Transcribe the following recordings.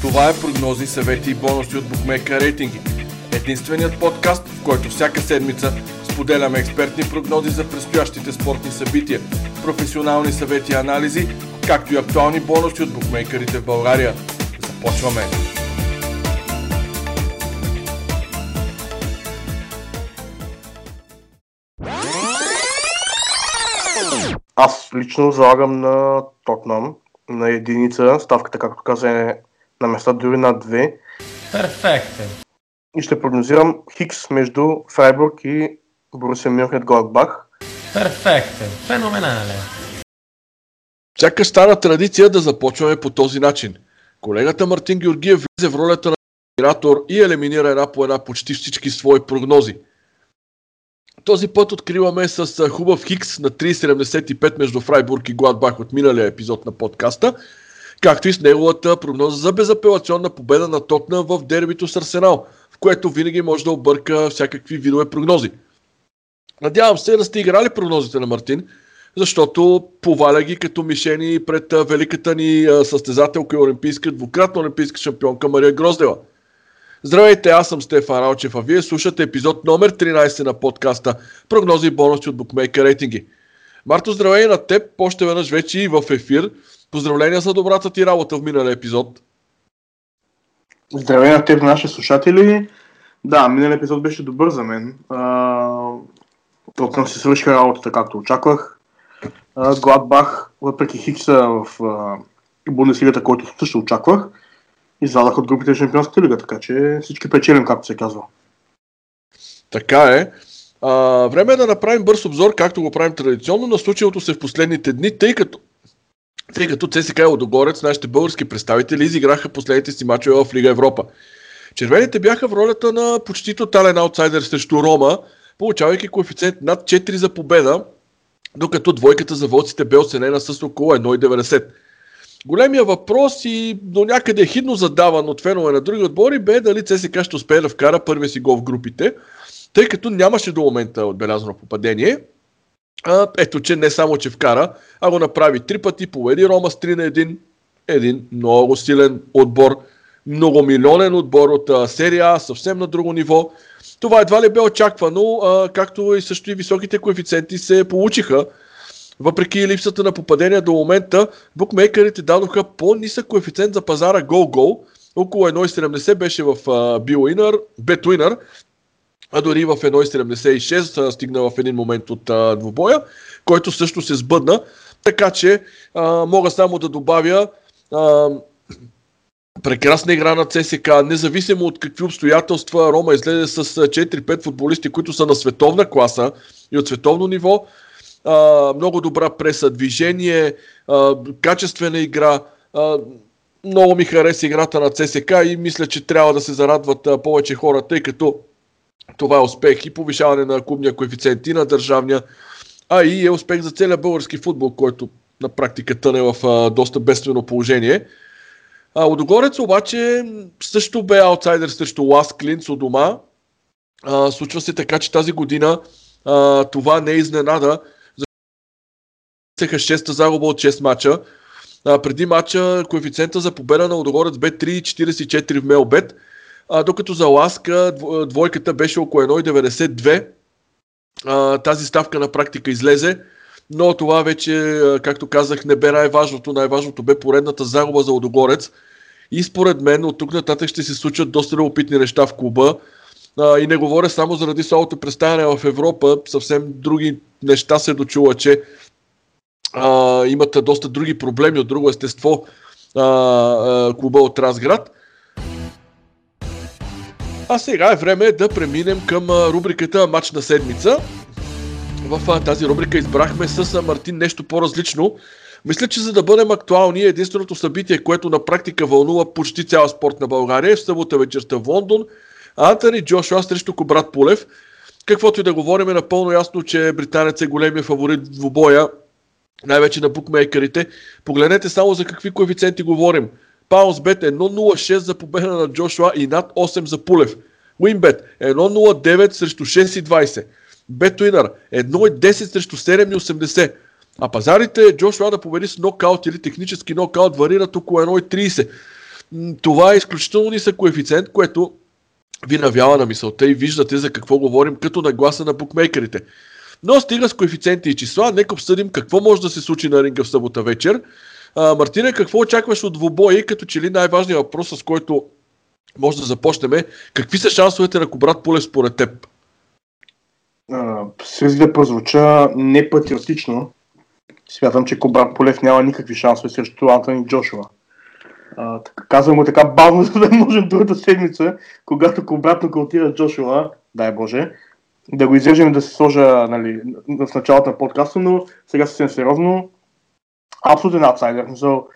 Това е прогнози, съвети и бонуси от Букмека Рейтинги. Единственият подкаст, в който всяка седмица споделяме експертни прогнози за предстоящите спортни събития, професионални съвети и анализи, както и актуални бонуси от букмейкерите в България. Започваме! Аз лично залагам на Тотнам на единица. Ставката, както каза, е на места дори на две. Перфектен. И ще прогнозирам Хикс между Фрайбург и Борусия Мюнхен Гладбах. Перфектен. Феноменален. Сякаш стана традиция да започваме по този начин. Колегата Мартин Георгиев влезе в ролята на генератор и елиминира една по една почти всички свои прогнози. Този път откриваме с хубав хикс на 3.75 между Фрайбург и Гладбах от миналия епизод на подкаста, както и с неговата прогноза за безапелационна победа на Тотна в дербито с Арсенал, в което винаги може да обърка всякакви видове прогнози. Надявам се да сте играли прогнозите на Мартин, защото поваля ги като мишени пред великата ни състезателка и олимпийска, двукратна олимпийска шампионка Мария Гроздева – Здравейте, аз съм Стефан Ралчев, а вие слушате епизод номер 13 на подкаста Прогнози и бонуси от Bookmaker рейтинги. Марто, здравей на теб, още веднъж вече и в ефир. Поздравления за добрата ти работа в миналия епизод. Здравей на теб, наши слушатели. Да, миналия епизод беше добър за мен. Тотнам си свършиха работата както очаквах. Гладбах, въпреки Хикса в Бундеслигата, който също очаквах, извадах от групите в Шампионската лига, така че всички печелим, както се казва. Така е. А, време е да направим бърз обзор, както го правим традиционно, на случилото се в последните дни, тъй като тъй като ЦСК и Лодогорец, нашите български представители, изиграха последните си мачове в Лига Европа. Червените бяха в ролята на почти тотален аутсайдер срещу Рома, получавайки коефициент над 4 за победа, докато двойката за водците бе оценена с около 1,90. Големия въпрос и до някъде хидно задаван от фенове на други отбори бе дали ЦСКА ще успее да вкара първия си гол в групите, тъй като нямаше до момента отбелязано попадение. А, ето, че не само, че вкара, а го направи три пъти, победи Рома с 3 на 1. Един много силен отбор, многомилионен отбор от а, серия А, съвсем на друго ниво. Това едва ли бе очаквано, а, както и също и високите коефициенти се получиха въпреки липсата на попадения до момента, букмейкерите дадоха по-нисък коефициент за пазара гол-гол. Около 1,70 беше в BetWinner, BetWinner, а дори в 1,76 стигна в един момент от а, двубоя, който също се сбъдна. Така че а, мога само да добавя а, прекрасна игра на ЦСК, независимо от какви обстоятелства Рома излезе с 4-5 футболисти, които са на световна класа и от световно ниво а, много добра преса, движение, а, качествена игра. А, много ми хареса играта на ЦСК и мисля, че трябва да се зарадват а, повече хора, тъй като това е успех и повишаване на клубния коефициент и на държавния, а и е успех за целия български футбол, който на практика тъне в а, доста бедствено положение. А, Лодогорец обаче също бе аутсайдер срещу Лас Клинц у дома. А, случва се така, че тази година а, това не е изненада, Цеха 6 загуба от 6 мача. А, преди мача коефициента за победа на Лодогорец бе 3,44 в Мелбет, а, докато за Ласка двойката беше около 1,92. А, тази ставка на практика излезе, но това вече, както казах, не бе най-важното. Най-важното бе поредната загуба за Лодогорец. И според мен от тук нататък ще се случат доста любопитни неща в клуба. А, и не говоря само заради слабото представяне в Европа, съвсем други неща се дочува, че а, имат доста други проблеми от друго естество а, а, клуба от Разград. А сега е време да преминем към рубриката Матч на седмица. В тази рубрика избрахме с Мартин нещо по-различно. Мисля, че за да бъдем актуални, единственото събитие, което на практика вълнува почти цяла спорт на България е в събота вечерта в Лондон. Антони Джошуа срещу Кобрат Полев. Каквото и да говорим е напълно ясно, че британец е големия фаворит в двубоя най-вече на букмейкерите. Погледнете само за какви коефициенти говорим. Паунсбет 1.06 за победа на Джошуа и над 8 за Пулев. Уинбет 1.09 срещу 6.20. Бетуинър 1.10 срещу 7.80. А пазарите Джошуа да победи с нокаут или технически нокаут варират около 1,30. М, Това е изключително нисък коефициент, което ви навява на мисълта и виждате за какво говорим като нагласа на букмейкерите. Но стига с коефициенти и числа, нека обсъдим какво може да се случи на ринга в събота вечер. А, Мартина, какво очакваш от двубоя и като че ли най-важният въпрос, с който може да започнем е какви са шансовете на Кобрат Пулев според теб? С да прозвуча непатриотично, смятам, че Кобрат Полев няма никакви шансове срещу Антони Джошуа. А, казвам го така бавно, за да можем другата седмица, когато Кобрат нокаутира Джошуа, дай Боже, да го изрежем да се сложа нали, в началото на подкаста, но сега съвсем сериозно, абсолютен аутсайдер. Мисъл,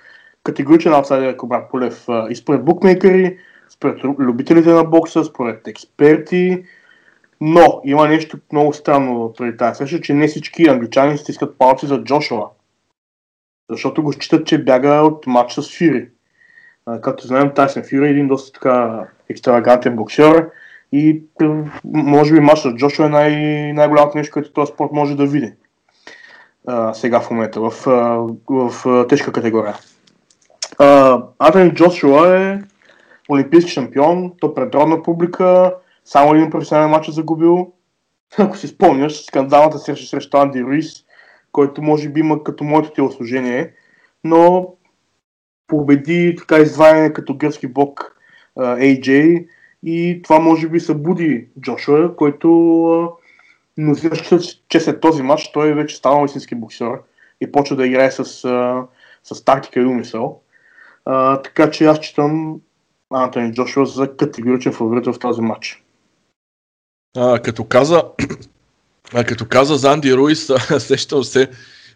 категоричен аутсайдер е Кобрат Полев и според букмейкери, според любителите на бокса, според експерти, но има нещо много странно преди тази среща, че не всички англичани стискат палци за Джошуа. Защото го считат, че бяга от матч с Фюри. Както знаем, Тайсън Фюри е един доста така екстравагантен боксер и може би матч с Джошуа е най- най-голямото нещо, което този спорт може да види. А, сега в момента, в, в, а, тежка категория. А, Антони Джошуа е олимпийски шампион, то пред родна публика, само един професионален матч е загубил. Ако си спомняш, скандалната среща срещу Анди Руис, който може би има като моето телосложение, но победи така изваяне като гръцки бог AJ и това може би събуди Джошуа, който мнозина че след този матч той вече стана истински боксер и почва да играе с, с тактика и умисъл. А, така че аз считам Антони Джошуа за категоричен фаворит в този матч. А, като каза, а, като каза за Анди Руис, сещам се,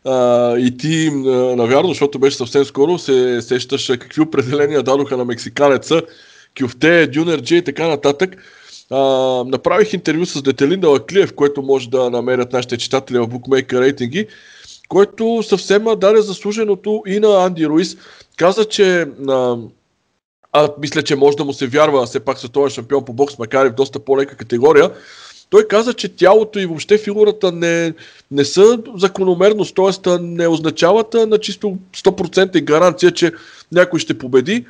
а, и ти, навярно, защото беше съвсем скоро, се сещаш какви определения дадоха на мексиканеца, кюфте, дюнерджи и така нататък. А, направих интервю с Детелин Далаклиев, което може да намерят нашите читатели в букмейкер рейтинги, който съвсем даде заслуженото и на Анди Руис. Каза, че а, а, мисля, че може да му се вярва, все пак световен шампион по бокс, макар и в доста по-лека категория. Той каза, че тялото и въобще фигурата не, не са закономерност, т.е. не означават на чисто 100% гаранция, че някой ще победи.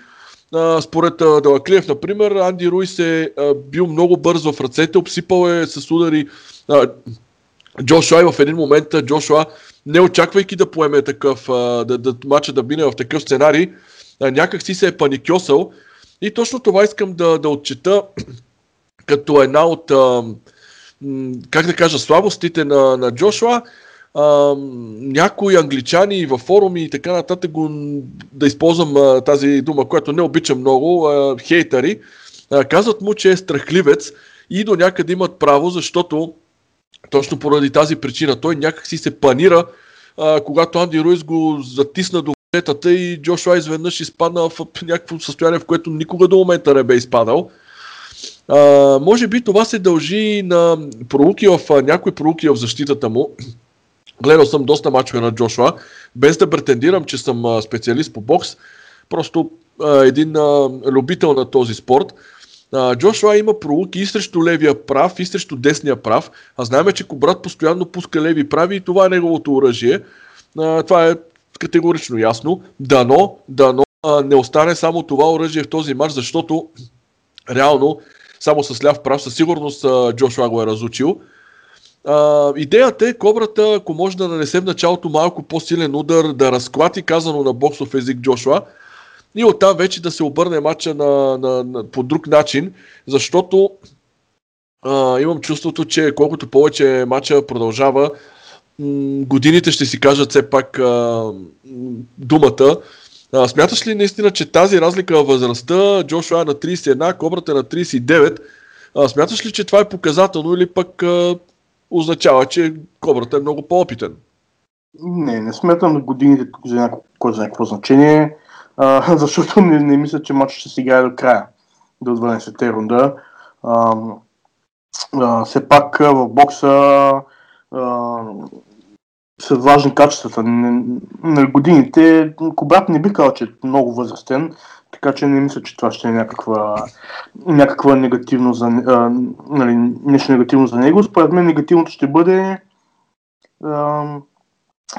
Според а, Делаклиев, например, Анди Руис е бил много бърз в ръцете, обсипал е с удари а, Джошуа и в един момент Джошуа, не очаквайки да поеме такъв, да, да, матча да бине в такъв сценарий, някак си се е паникьосал. И точно това искам да, да отчета като една от, как да кажа, слабостите на, на Джошуа. А, някои англичани във форуми и така нататък го, да използвам а, тази дума, която не обичам много, а, хейтери, а, казват му, че е страхливец и до някъде имат право, защото точно поради тази причина той някак си се панира, а, когато Анди Руис го затисна до въжетата и Джошуа изведнъж изпадна в някакво състояние, в което никога до момента не бе изпадал. А, може би това се дължи на пролуки в, някои пролуки в защитата му. Гледал съм доста мачове на Джошуа, без да претендирам, че съм специалист по бокс, просто един любител на този спорт. А, Джошуа има пролуки и срещу левия прав, и срещу десния прав. А знаем, че Кобрат постоянно пуска леви прави и това е неговото оръжие. Това е категорично ясно. Дано, дано не остане само това оръжие в този матч, защото реално само с ляв прав със сигурност а, Джошуа го е разучил. А, идеята е кобрата, ако може да нанесе в началото малко по-силен удар, да разклати казано на боксов език Джошуа и оттам вече да се обърне матча на, на, на, по друг начин, защото а, имам чувството, че колкото повече матча продължава, годините ще си кажат все пак а, думата. А, смяташ ли наистина, че тази разлика във възрастта, Джошуа е на 31, Кобрата е на 39, а, смяташ ли, че това е показателно или пък а, означава, че Кобрата е много по-опитен? Не, не смятам на годините тук за някакво, кой знае какво значение, а, защото не, не мисля, че матчът ще се играе до края, до 12-те рунда. А, а, все пак в бокса а, са важни качествата. На годините Кобрат не би казал, че е много възрастен, така че не мисля, че това ще е някаква, някаква негативно за, а, нали, нещо негативно за него. Според мен негативното ще бъде а,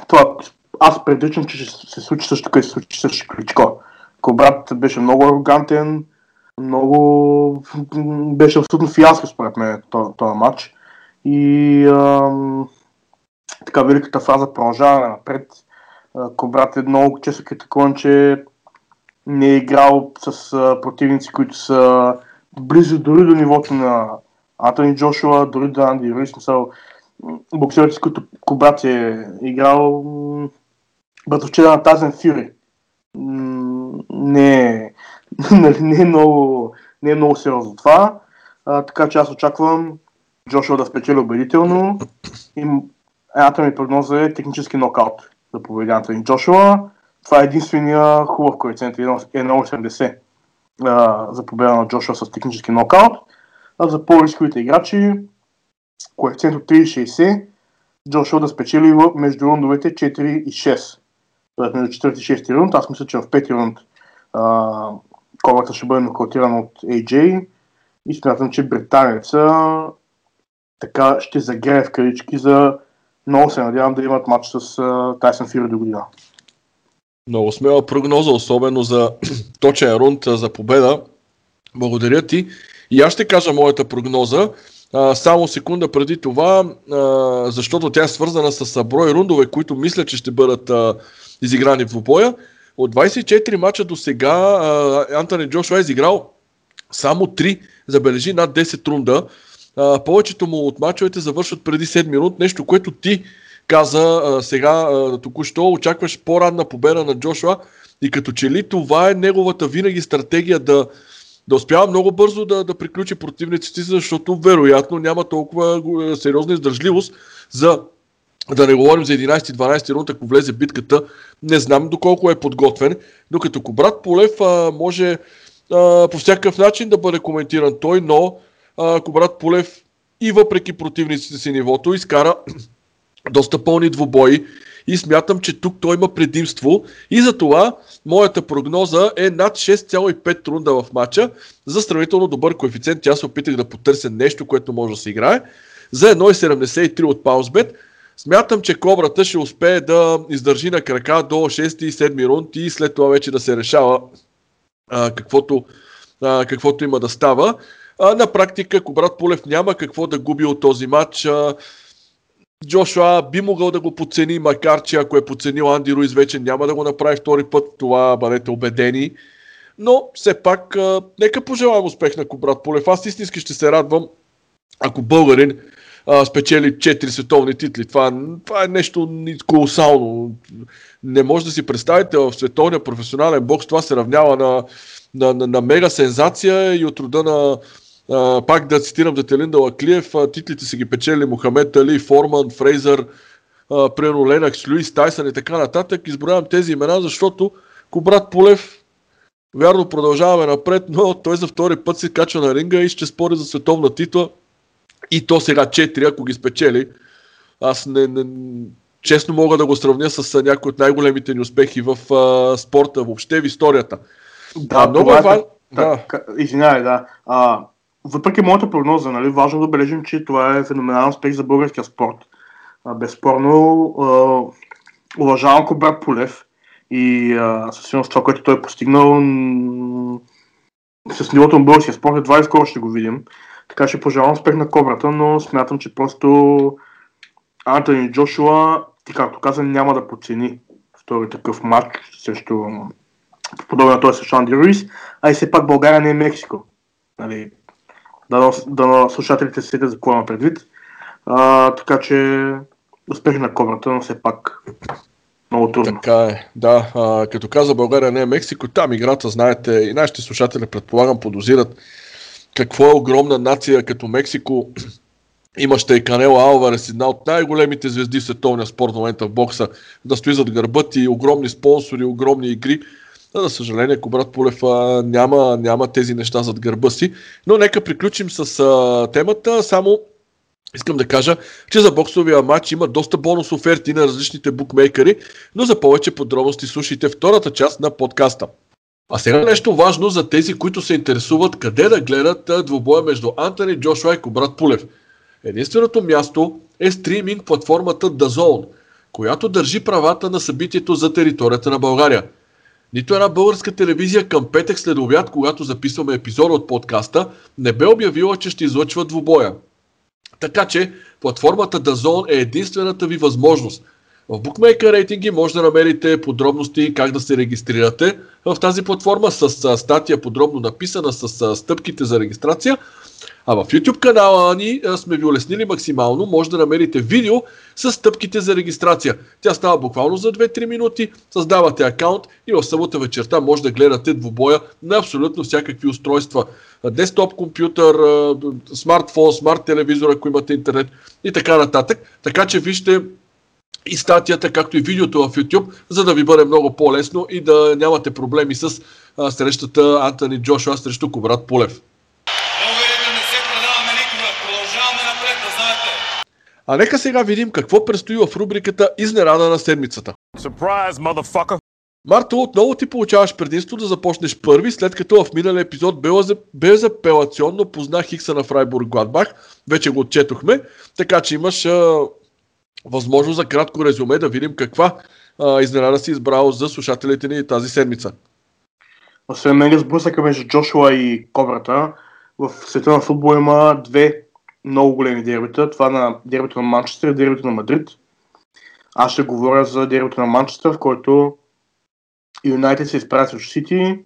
това, аз предричам, че ще се случи също и се случи с Кличко. Кобрат беше много арогантен, много беше абсолютно фиаско според мен този матч. И ам, така великата фаза продължаване напред. Кобрат е много често критикуван, че не е играл с а, противници, които са близо дори до нивото на Антони Джошуа, дори до Анди Руис. Смисъл, боксерите, с които Кобрат е играл, братовчета на Тазен Фюри. Не, е, не, е много, не е много сериозно това. А, така че аз очаквам Джошуа да спечели убедително. И едната ми прогноза е технически нокаут за победи Антони Джошуа. Това е единствения хубав коефициент 1.80 за победа на Джошуа с технически нокаут. А за по-рисковите играчи коефициент от 3.60 Джошуа да спечели между рундовете 4 и 6. Тоест между 4 и 6 рунд. Аз мисля, че в 5 рунд колата ще бъде нокаутирана от AJ и смятам, че британеца така ще загрее в карички за много се надявам да имат матч с Тайсън Фири до година. Много смела прогноза, особено за точен рунд за победа. Благодаря ти. И аз ще кажа моята прогноза. А, само секунда преди това, а, защото тя е свързана с брой рундове, които мисля, че ще бъдат а, изиграни в двубоя. От 24 мача до сега Антони Джошуа е изиграл само 3, забележи над 10 рунда. А, повечето му от мачовете завършват преди 7 рунд, нещо, което ти каза а, сега а, току-що, очакваш по-ранна победа на Джошуа. И като че ли това е неговата винаги стратегия да, да успява много бързо да, да приключи противниците си, защото вероятно няма толкова сериозна издържливост за да не говорим за 11-12 рунд, ако влезе битката, не знам доколко е подготвен, докато Кобрат Полев а, може а, по всякакъв начин да бъде коментиран той, но Кобрат Полев и въпреки противниците си нивото изкара доста пълни двубои и смятам, че тук той има предимство и за това моята прогноза е над 6,5 рунда в матча за сравнително добър коефициент. Тя се опитах да потърся нещо, което може да се играе. За 1,73 от Паузбет. Смятам, че Кобрата ще успее да издържи на крака до 6 и 7 рунд и след това вече да се решава а, каквото, а, каквото има да става. А, на практика Кобрат Полев няма какво да губи от този матч. А, Джошуа би могъл да го подцени, макар че ако е подценил Анди Руиз вече няма да го направи втори път, това бъдете убедени. Но все пак, нека пожелаем успех на Кобрат Полев. Аз истински ще се радвам, ако българин а, спечели 4 световни титли. Това, това е нещо колосално. Не може да си представите в световния професионален бокс това се равнява на, на, на, на мега сензация и от рода на а, пак да цитирам Детелин Далаклиев, титлите са ги печели Мохамед Али, Форман, Фрейзър, примерно Ленакс, Луис, Тайсън и така нататък. Изброявам тези имена, защото Кобрат Полев Вярно, продължаваме напред, но той за втори път се качва на ринга и ще спори за световна титла. И то сега 4, ако ги спечели. Аз не, не, честно мога да го сравня с някои от най-големите ни успехи в а, спорта, въобще в историята. Да, а, много е важно. Да. Извинявай, да. А, въпреки моята прогноза, нали, важно да бележим, че това е феноменален успех за българския спорт. Безспорно, уважавам Кобрат Полев и а, със сигурност това, което той е постигнал с нивото на българския спорт, едва и скоро ще го видим. Така че пожелавам успех на Кобрата, но смятам, че просто Антони Джошуа, ти както каза, няма да подцени втори такъв матч срещу подобен на този срещу Анди Руис, а и все пак България не е Мексико. Нали, да, да на слушателите се за какво има предвид. А, така че успех на Кобрата, но все пак много трудно. Така е, да. А, като каза България не е Мексико, там играта, знаете, и нашите слушатели предполагам подозират какво е огромна нация като Мексико. Имаш и Канело Алварес, една от най-големите звезди в световния спорт в момента в бокса, да стои зад гърба ти, огромни спонсори, огромни игри. За съжаление, Кобрат Полев а, няма, няма тези неща зад гърба си. Но нека приключим с а, темата. Само искам да кажа, че за боксовия матч има доста бонус оферти на различните букмейкери, но за повече подробности слушайте втората част на подкаста. А сега нещо важно за тези, които се интересуват къде да гледат двубоя между Антони Джошуа и Кобрат Пулев. Единственото място е стриминг платформата DAZN. която държи правата на събитието за територията на България. Нито една българска телевизия към петък след обяд, когато записваме епизода от подкаста, не бе обявила, че ще излъчва двубоя. Така че платформата DAZN е единствената ви възможност. В Bookmaker рейтинги може да намерите подробности как да се регистрирате в тази платформа с статия подробно написана с стъпките за регистрация. А в YouTube канала ни сме ви улеснили максимално. Може да намерите видео с стъпките за регистрация. Тя става буквално за 2-3 минути. Създавате акаунт и в събота вечерта може да гледате двубоя на абсолютно всякакви устройства. Десктоп компютър, смартфон, смарт телевизор, ако имате интернет и така нататък. Така че вижте и статията, както и видеото в YouTube, за да ви бъде много по-лесно и да нямате проблеми с а, срещата Антони Джошуа срещу Кобрат Полев. А нека сега видим какво предстои в рубриката Изненада на седмицата. Surprise, Марто, отново ти получаваш предимство да започнеш първи, след като в миналия епизод безапелационно познах Хикса на Фрайбург Гладбах. Вече го отчетохме, така че имаш а, възможност за кратко резюме да видим каква а, изненада си избрал за слушателите ни тази седмица. Освен мен сблъсъка между Джошуа и Кобрата, в света на футбол има две много големи дербита. Това на дербито на Манчестър и дербито на Мадрид. Аз ще говоря за дербито на Манчестър, в който Юнайтед се изправя срещу Сити.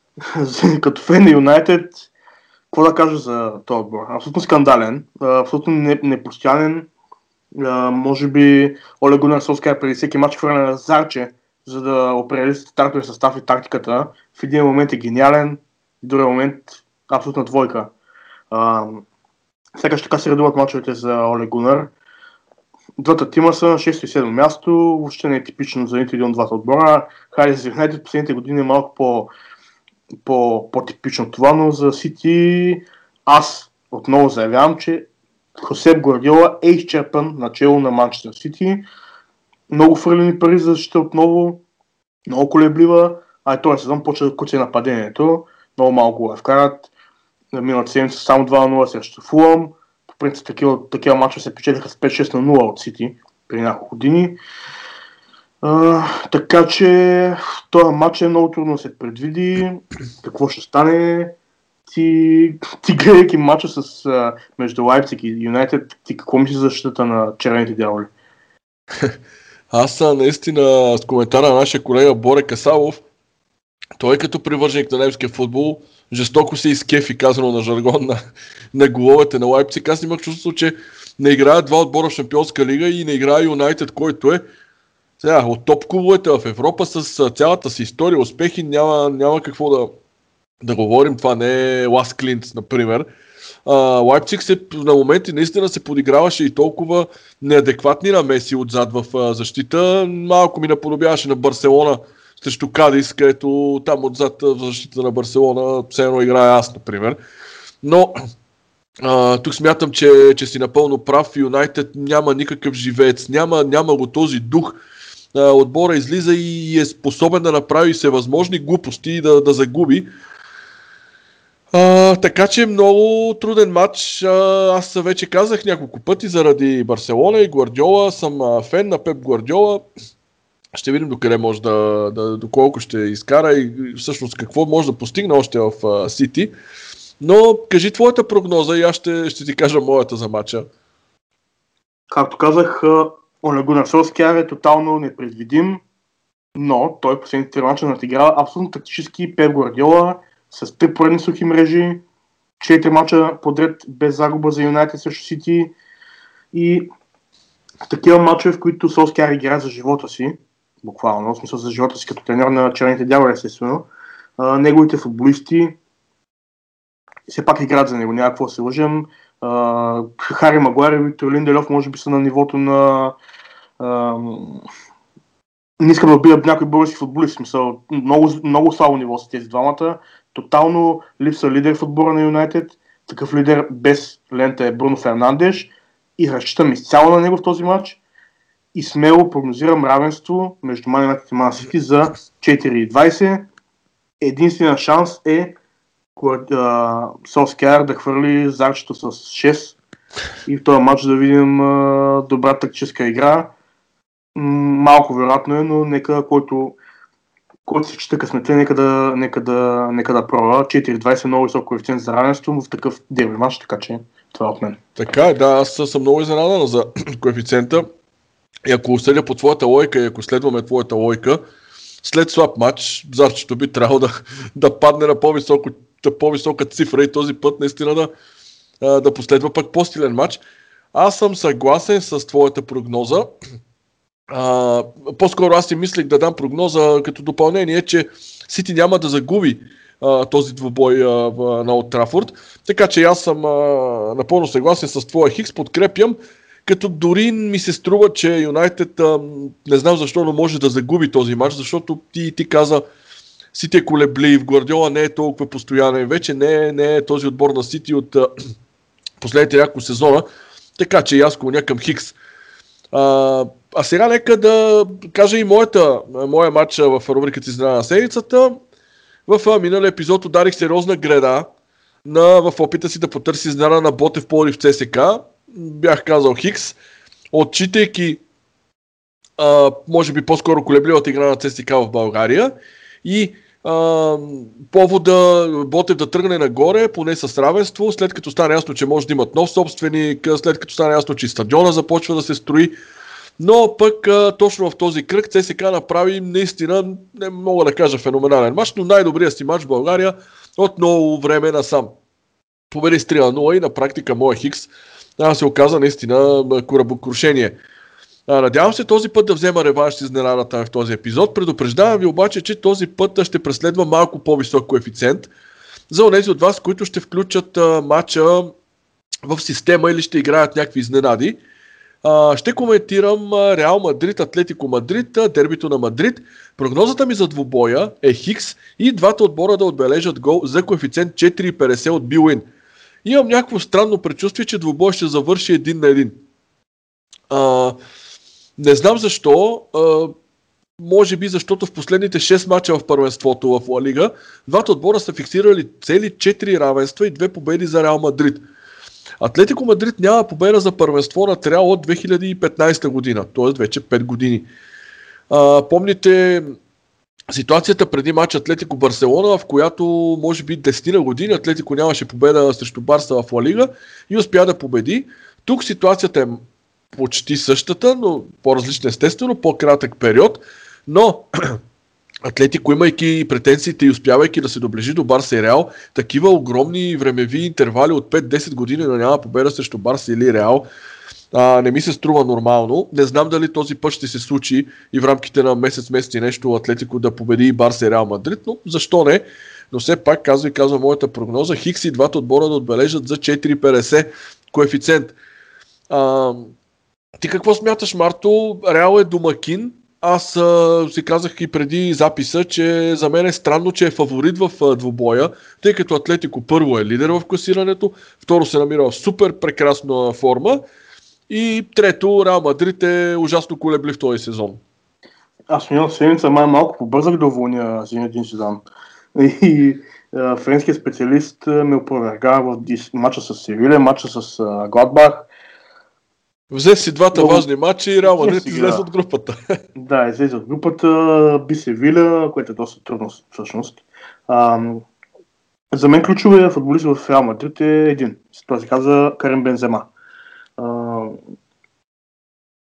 Като фен на Юнайтед, какво да кажа за този отбор? Абсолютно скандален, абсолютно непостоянен. Може би Оле Гунар Солская преди всеки матч хвърля на Зарче, за да определи стартовия състав и тактиката. В един момент е гениален, в другия момент абсолютна двойка. Сякаш така се редуват мачовете за Оле Гунар. Двата тима са на 6 и 7 място, въобще не е типично за нито един от двата отбора. Хайде за Юнайтед последните години е малко по, по, по-типично това, но за Сити аз отново заявявам, че Хосеп Гвардиола е изчерпан начало на Манчестър Сити. Много фърлени пари за защита отново, много колеблива, а и този сезон почва да куце нападението. Много малко го вкарат. Миналата седмица само 2-0 срещу Фулъм. По принцип такива, такива мачове се печелиха с 5-6 на 0 от Сити при няколко години. А, така че този матч е много трудно да се предвиди. Какво ще стане? Ти, ти гледайки матча с, а, между Лайпциг и Юнайтед, ти какво мислиш за защитата на червените дяволи? Аз наистина с коментара на нашия колега Боре Касалов, той като привърженик на немския футбол, жестоко се изкефи, казано на жаргон на, на головете на Лайпциг. Аз имах чувство, че не играят два отбора в Шампионска лига и не играе Юнайтед, който е сега, от топ клубовете в Европа с цялата си история, успехи, няма, няма какво да, да говорим. Това не е Лас Клинц, например. Лайпциг се на моменти наистина се подиграваше и толкова неадекватни намеси отзад в защита. Малко ми наподобяваше на Барселона срещу Кадис, където там отзад в защита на Барселона все едно играе аз, например. Но а, тук смятам, че, че си напълно прав. Юнайтед няма никакъв живеец, няма, няма го този дух. А, отбора излиза и е способен да направи всевъзможни глупости и да, да загуби. А, така че много труден матч. А, аз вече казах няколко пъти заради Барселона и Гвардиола. Съм а, фен на Пеп Гвардиола. Ще видим докъде може да, да доколко ще изкара и всъщност какво може да постигне още в Сити. Но кажи твоята прогноза и аз ще, ще ти кажа моята за матча. Както казах, Оле Гунар е тотално непредвидим, но той последните три мача надиграва абсолютно тактически Пеп Гвардиола с три поредни сухи мрежи, четири мача подред без загуба за Юнайтед срещу Сити и такива мачове, в които Солскияр играе за живота си, буквално, в смисъл за живота си като тренер на черните дяволи, естествено, а, неговите футболисти все пак играят за него, няма какво се лъжем. А, Хари Магуар и Виктор Линделев може би са на нивото на а, не искам да убия някой български футболист, смисъл, много, много слабо ниво са тези двамата. Тотално липса лидер в отбора на Юнайтед. Такъв лидер без лента е Бруно Фернандеш и разчитам изцяло на него в този матч и смело прогнозирам равенство между United и Man City за 4,20. Единствения шанс е Солскияр да хвърли зарчето с 6 и в този матч да видим добра тактическа игра. малко вероятно е, но нека който, който си чета късмете, нека да, нека да, нека да пробва. 4-20 е много висок коефициент за равенство в такъв дерби матч, така че това е от мен. Така е, да, аз съм много изненадан за коефициента. И ако съдя по твоята лойка и ако следваме твоята лойка, след слаб матч, Зарчето би трябвало да, да падне на по-високо, да по-висока цифра и този път наистина да, да последва пък по-стилен матч. Аз съм съгласен с твоята прогноза. А, по-скоро аз си мислех да дам прогноза като допълнение, че Сити няма да загуби а, този двубой а, на Олд Трафорд. Така че аз съм а, напълно съгласен с твоя Хикс, подкрепям, като дори ми се струва, че Юнайтед не знам защо, но може да загуби този матч, защото ти, ти каза, Сити е колеблив, Гвардиола не е толкова постоянен, вече не е, не е този отбор на Сити от а, последните няколко сезона, така че аз клоня към Хикс. А, а сега нека да кажа и моята, моя матч в рубриката Изненада на седмицата. В миналия епизод ударих сериозна греда на, в опита си да потърси изненада на Ботев Поли в ЦСК. Бях казал Хикс, отчитайки а, може би по-скоро колебливата игра на ЦСК в България и а, повода Ботев да тръгне нагоре, поне с равенство, след като стане ясно, че може да имат нов собственик, след като стане ясно, че стадиона започва да се строи. Но пък а, точно в този кръг ЦСК направи наистина, не мога да кажа феноменален матч, но най-добрият си матч в България от много време насам. Победи с 3 0 и на практика моя Хикс а, се оказа наистина корабокрушение. Надявам се този път да взема реванш с изненадата в този епизод. Предупреждавам ви обаче, че този път ще преследва малко по-висок коефициент за тези от вас, които ще включат а, матча в система или ще играят някакви изненади. А, ще коментирам Реал Мадрид, Атлетико Мадрид, дербито на Мадрид. Прогнозата ми за двубоя е Хикс и двата отбора да отбележат гол за коефициент 4,50 от Билуин. Имам някакво странно предчувствие, че двубой ще завърши един на един. А, не знам защо. А, може би защото в последните 6 мача в първенството в Ла Лига, двата отбора са фиксирали цели 4 равенства и 2 победи за Реал Мадрид. Атлетико Мадрид няма победа за първенство на Реал от 2015 година, т.е. вече 5 години. А, помните ситуацията преди матч Атлетико Барселона, в която може би 10 на години Атлетико нямаше победа срещу Барса в Ла Лига и успя да победи. Тук ситуацията е почти същата, но по-различна естествено, по-кратък период, но Атлетико, имайки претенциите и успявайки да се доближи до Барса и Реал, такива огромни времеви интервали от 5-10 години да няма победа срещу Барса или Реал, а, не ми се струва нормално. Не знам дали този път ще се случи и в рамките на месец, месец и нещо Атлетико да победи и Барса и Реал Мадрид, но защо не? Но все пак, казва и казва моята прогноза, Хикс и двата отбора да отбележат за 4,50 коефициент. А, ти какво смяташ, Марто? Реал е домакин. Аз а, си казах и преди записа, че за мен е странно, че е фаворит в а, двубоя, тъй като Атлетико първо е лидер в класирането, второ се намира в супер прекрасна форма и трето Реал Мадрид е ужасно колеблив този сезон. Аз миналата седмица май малко побързах да уволня Зинедин Зидан. И френският специалист ме опроверга в матча с Севиля, матча с Гладбах. Взе си двата Но... важни матча и Реал Мадрид излезе от групата. Да, излезе от групата, би Севиля, което е доста трудно всъщност. А, за мен ключовия футболист в Реал Мадрид е един. Това се казва Карен Бензема. А,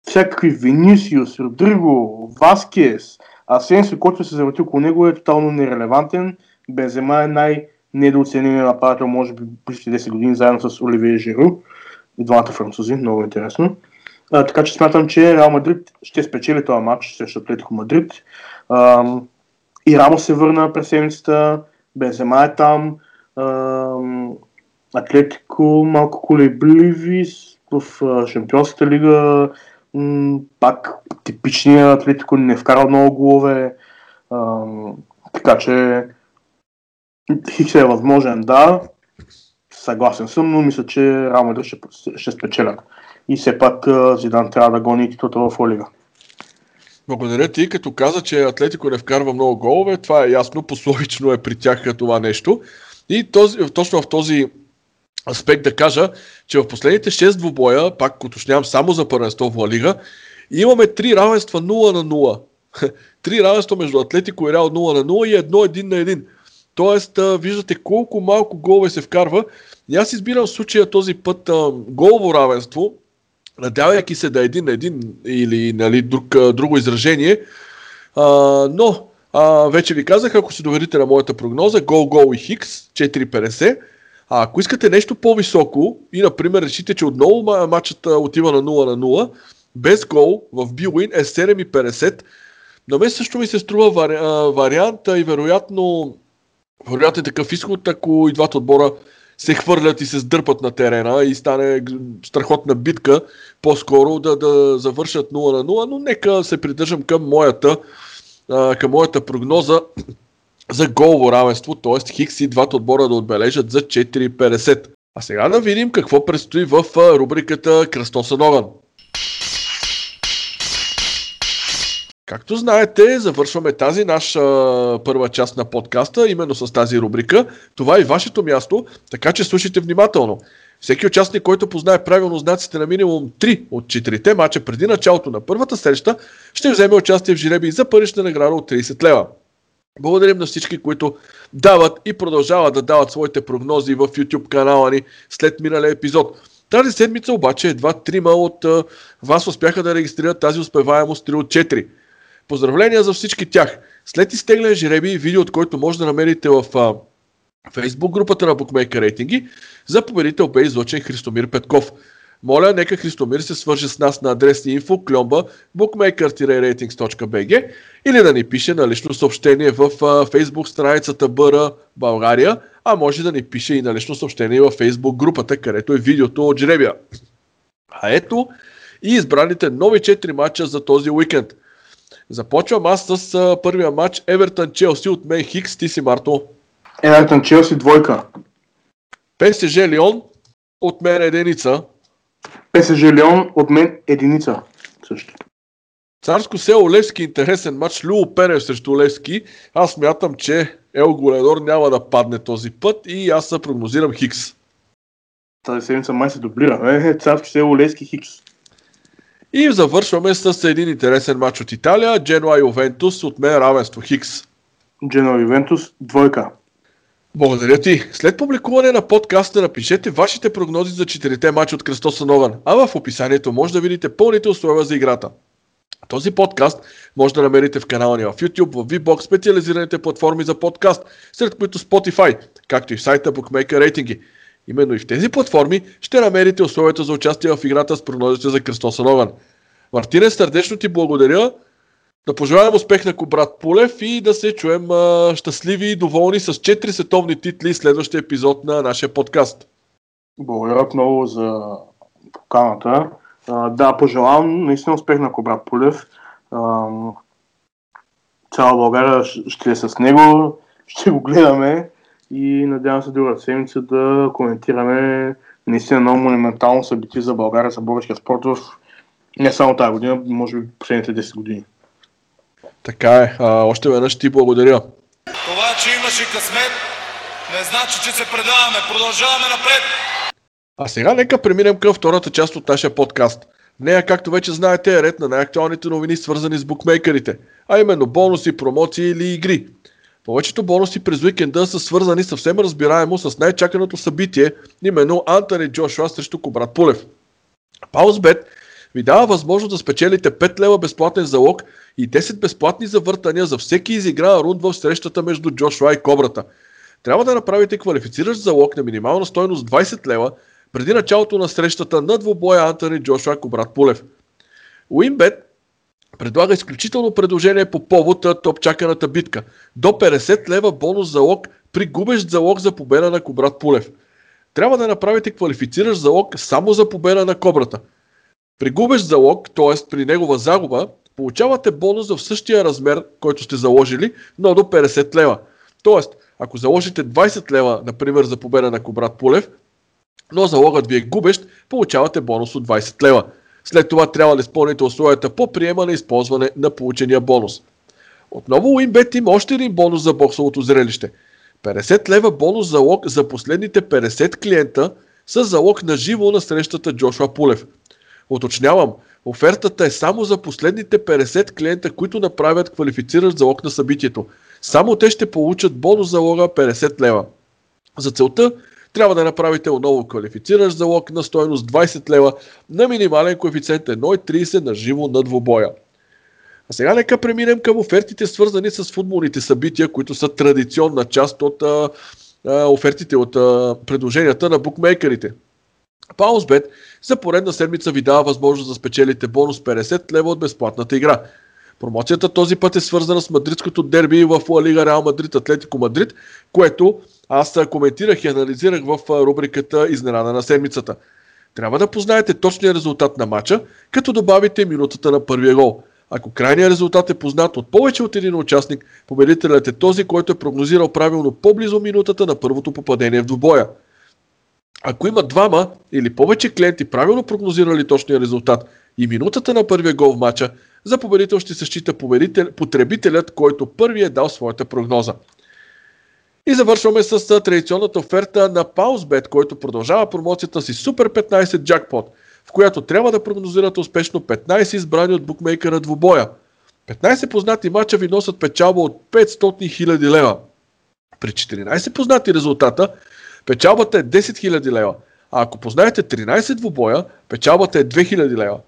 всякакви Венисиус, Родриго, Васкес, Асенсио, който се завърти около него е тотално нерелевантен. Бензема е най-недооцененият нападател, може би близки 10 години, заедно с Оливия Жиру и двамата французи, много интересно. А, така че смятам, че Реал Мадрид ще спечели този матч срещу Атлетико Мадрид. А, и Рамо се върна през седмицата, Бензема е там, а, Атлетико малко колебливи в Шампионската лига, м- пак типичният Атлетико не вкара много голове, а, така че Хикс е възможен, да, съгласен съм, но мисля, че Реал ще, ще спечелят. И все пак Зидан трябва да гони титлата в Олига. Благодаря ти, като каза, че Атлетико не вкарва много голове, това е ясно, пословично е при тях това нещо. И този, точно в този аспект да кажа, че в последните 6 двубоя, пак уточнявам само за първенство в Лига, И имаме три равенства 0 на 0. три равенства между Атлетико и Реал 0 на 0 и едно 1 на 1. Тоест, виждате колко малко голове се вкарва. И аз избирам случая този път а, голово равенство, надявайки се да е един на един или нали, друг, друго изражение. А, но, а, вече ви казах, ако се доверите на моята прогноза, гол, гол и хикс, 4,50. А ако искате нещо по-високо и, например, решите, че отново матчът отива на 0 на 0, без гол в Билуин е 7,50. На мен също ми се струва вари, варианта и вероятно, вероятно е такъв изход, ако и двата отбора се хвърлят и се сдърпат на терена и стане страхотна битка, по-скоро да, да завършат 0 на 0, но нека се придържам към моята, към моята прогноза за голово равенство, т.е. Хикс и двата отбора да отбележат за 4,50. А сега да видим какво предстои в рубриката Кръстосан огън. Както знаете, завършваме тази наша първа част на подкаста, именно с тази рубрика. Това е вашето място, така че слушайте внимателно. Всеки участник, който познае правилно знаците на минимум 3 от 4-те мача преди началото на първата среща, ще вземе участие в жребий за парична награда от 30 лева. Благодарим на всички, които дават и продължават да дават своите прогнози в YouTube канала ни след миналия епизод. Тази седмица обаче едва трима от вас успяха да регистрират тази успеваемост 3 от 4. Поздравления за всички тях! След изтегляне жреби видео, от който може да намерите в а, Facebook групата на Bookmaker рейтинги, за победител бе излъчен Христомир Петков. Моля, нека Христомир се свърже с нас на адрес info кльомба bookmaker-ratings.bg или да ни пише на лично съобщение в Facebook страницата БР България, а може да ни пише и на лично съобщение в Facebook групата, където е видеото от жребия. А ето и избраните нови 4 матча за този уикенд. Започвам аз с първия матч Евертън Челси от мен Хикс, ти си Марто. Евертън Челси двойка. ПСЖ Лион от мен единица. ПСЖ Леон от мен единица също. Царско село Левски интересен матч. Любо Перев срещу Левски. Аз мятам, че Ел Голедор няма да падне този път и аз се прогнозирам Хикс. Тази седмица май се дублира. Е, е, Царско село Левски Хикс. И завършваме с един интересен матч от Италия. Дженуа Ювентус от мен равенство Хикс. Дженуа Ювентус двойка. Благодаря ти. След публикуване на подкаста напишете вашите прогнози за четирите матча от Кръстоса Огън, а в описанието може да видите пълните условия за играта. Този подкаст може да намерите в канала ни в YouTube, в VBOX, специализираните платформи за подкаст, сред които Spotify, както и в сайта Bookmaker Rating. Именно и в тези платформи ще намерите условията за участие в играта с прогнозите за Кръстоса Огън. Мартине, сърдечно ти благодаря. Да пожелаем успех на Кобрат Пулев и да се чуем а, щастливи и доволни с 4 световни титли следващия епизод на нашия подкаст. Благодаря много за поканата. А, да, пожелавам наистина успех на Кобрат Пулев. А, цяла България ще е с него, ще го гледаме и надявам се другата седмица да коментираме наистина много монументално събитие за България, за българския спорт в не само тази година, може би последните 10 години. Така е. А, още веднъж ти благодаря. Това, че имаше късмет, не значи, че се предаваме. Продължаваме напред. А сега нека преминем към втората част от нашия подкаст. В нея, както вече знаете, е ред на най-актуалните новини, свързани с букмейкерите, а именно бонуси, промоции или игри. Повечето бонуси през уикенда са свързани съвсем разбираемо с най-чаканото събитие, именно Антони Джошуа срещу Кобрат Пулев. Паузбет ви дава възможност да спечелите 5 лева безплатен залог и 10 безплатни завъртания за всеки изигран рунд в срещата между Джошуа и Кобрата. Трябва да направите квалифициращ залог на минимална стойност 20 лева преди началото на срещата на двубоя Антони Джошуа Кобрат Пулев. Уинбет предлага изключително предложение по повод топ чаканата битка. До 50 лева бонус залог при губещ залог за победа на Кобрат Пулев. Трябва да направите квалифициращ залог само за победа на Кобрата. При губещ залог, т.е. при негова загуба, получавате бонус в същия размер, който сте заложили, но до 50 лева. Тоест, ако заложите 20 лева, например, за победа на Кобрат Пулев, но залогът ви е губещ, получавате бонус от 20 лева. След това трябва да изпълните условията по приемане и използване на получения бонус. Отново Winbet има още един бонус за боксовото зрелище. 50 лева бонус залог за последните 50 клиента с залог на живо на срещата Джошуа Пулев. Уточнявам, Офертата е само за последните 50 клиента, които направят квалифициращ залог на събитието. Само те ще получат бонус залога 50 лева. За целта трябва да направите отново квалифициращ залог на стоеност 20 лева на минимален коефициент 1,30 на живо на двобоя. А сега нека преминем към офертите, свързани с футболните събития, които са традиционна част от а, офертите, от а, предложенията на букмейкерите. Паузбет за поредна седмица ви дава възможност да спечелите бонус 50 лева от безплатната игра. Промоцията този път е свързана с мадридското дерби в Ла Лига Реал Мадрид Атлетико Мадрид, което аз коментирах и анализирах в рубриката Изненада на седмицата. Трябва да познаете точния резултат на матча, като добавите минутата на първия гол. Ако крайният резултат е познат от повече от един участник, победителят е този, който е прогнозирал правилно по-близо минутата на първото попадение в двубоя. Ако има двама или повече клиенти правилно прогнозирали точния резултат и минутата на първия гол в матча, за победител ще се счита потребителят, който първи е дал своята прогноза. И завършваме с традиционната оферта на Pausebet, който продължава промоцията си Super 15 Jackpot, в която трябва да прогнозирате успешно 15 избрани от букмейкера двубоя. 15 познати мача ви носят печалба от 500 000 лева. При 14 познати резултата, печалбата е 10 000 лева. А ако познаете 13 двубоя, печалбата е 2000 лева.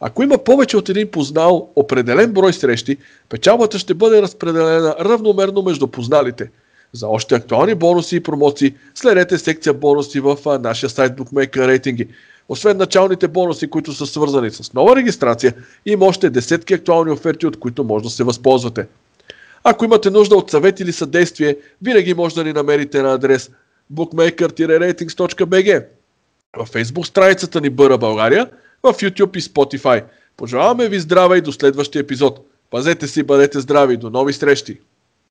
Ако има повече от един познал определен брой срещи, печалбата ще бъде разпределена равномерно между позналите – за още актуални бонуси и промоции, следете секция бонуси в нашия сайт Bookmaker рейтинги. Освен началните бонуси, които са свързани с нова регистрация, има още десетки актуални оферти, от които може да се възползвате. Ако имате нужда от съвет или съдействие, винаги може да ни намерите на адрес bookmaker-ratings.bg в Facebook страницата ни Бъра България, в YouTube и Spotify. Пожелаваме ви здраве и до следващия епизод. Пазете си, бъдете здрави, до нови срещи!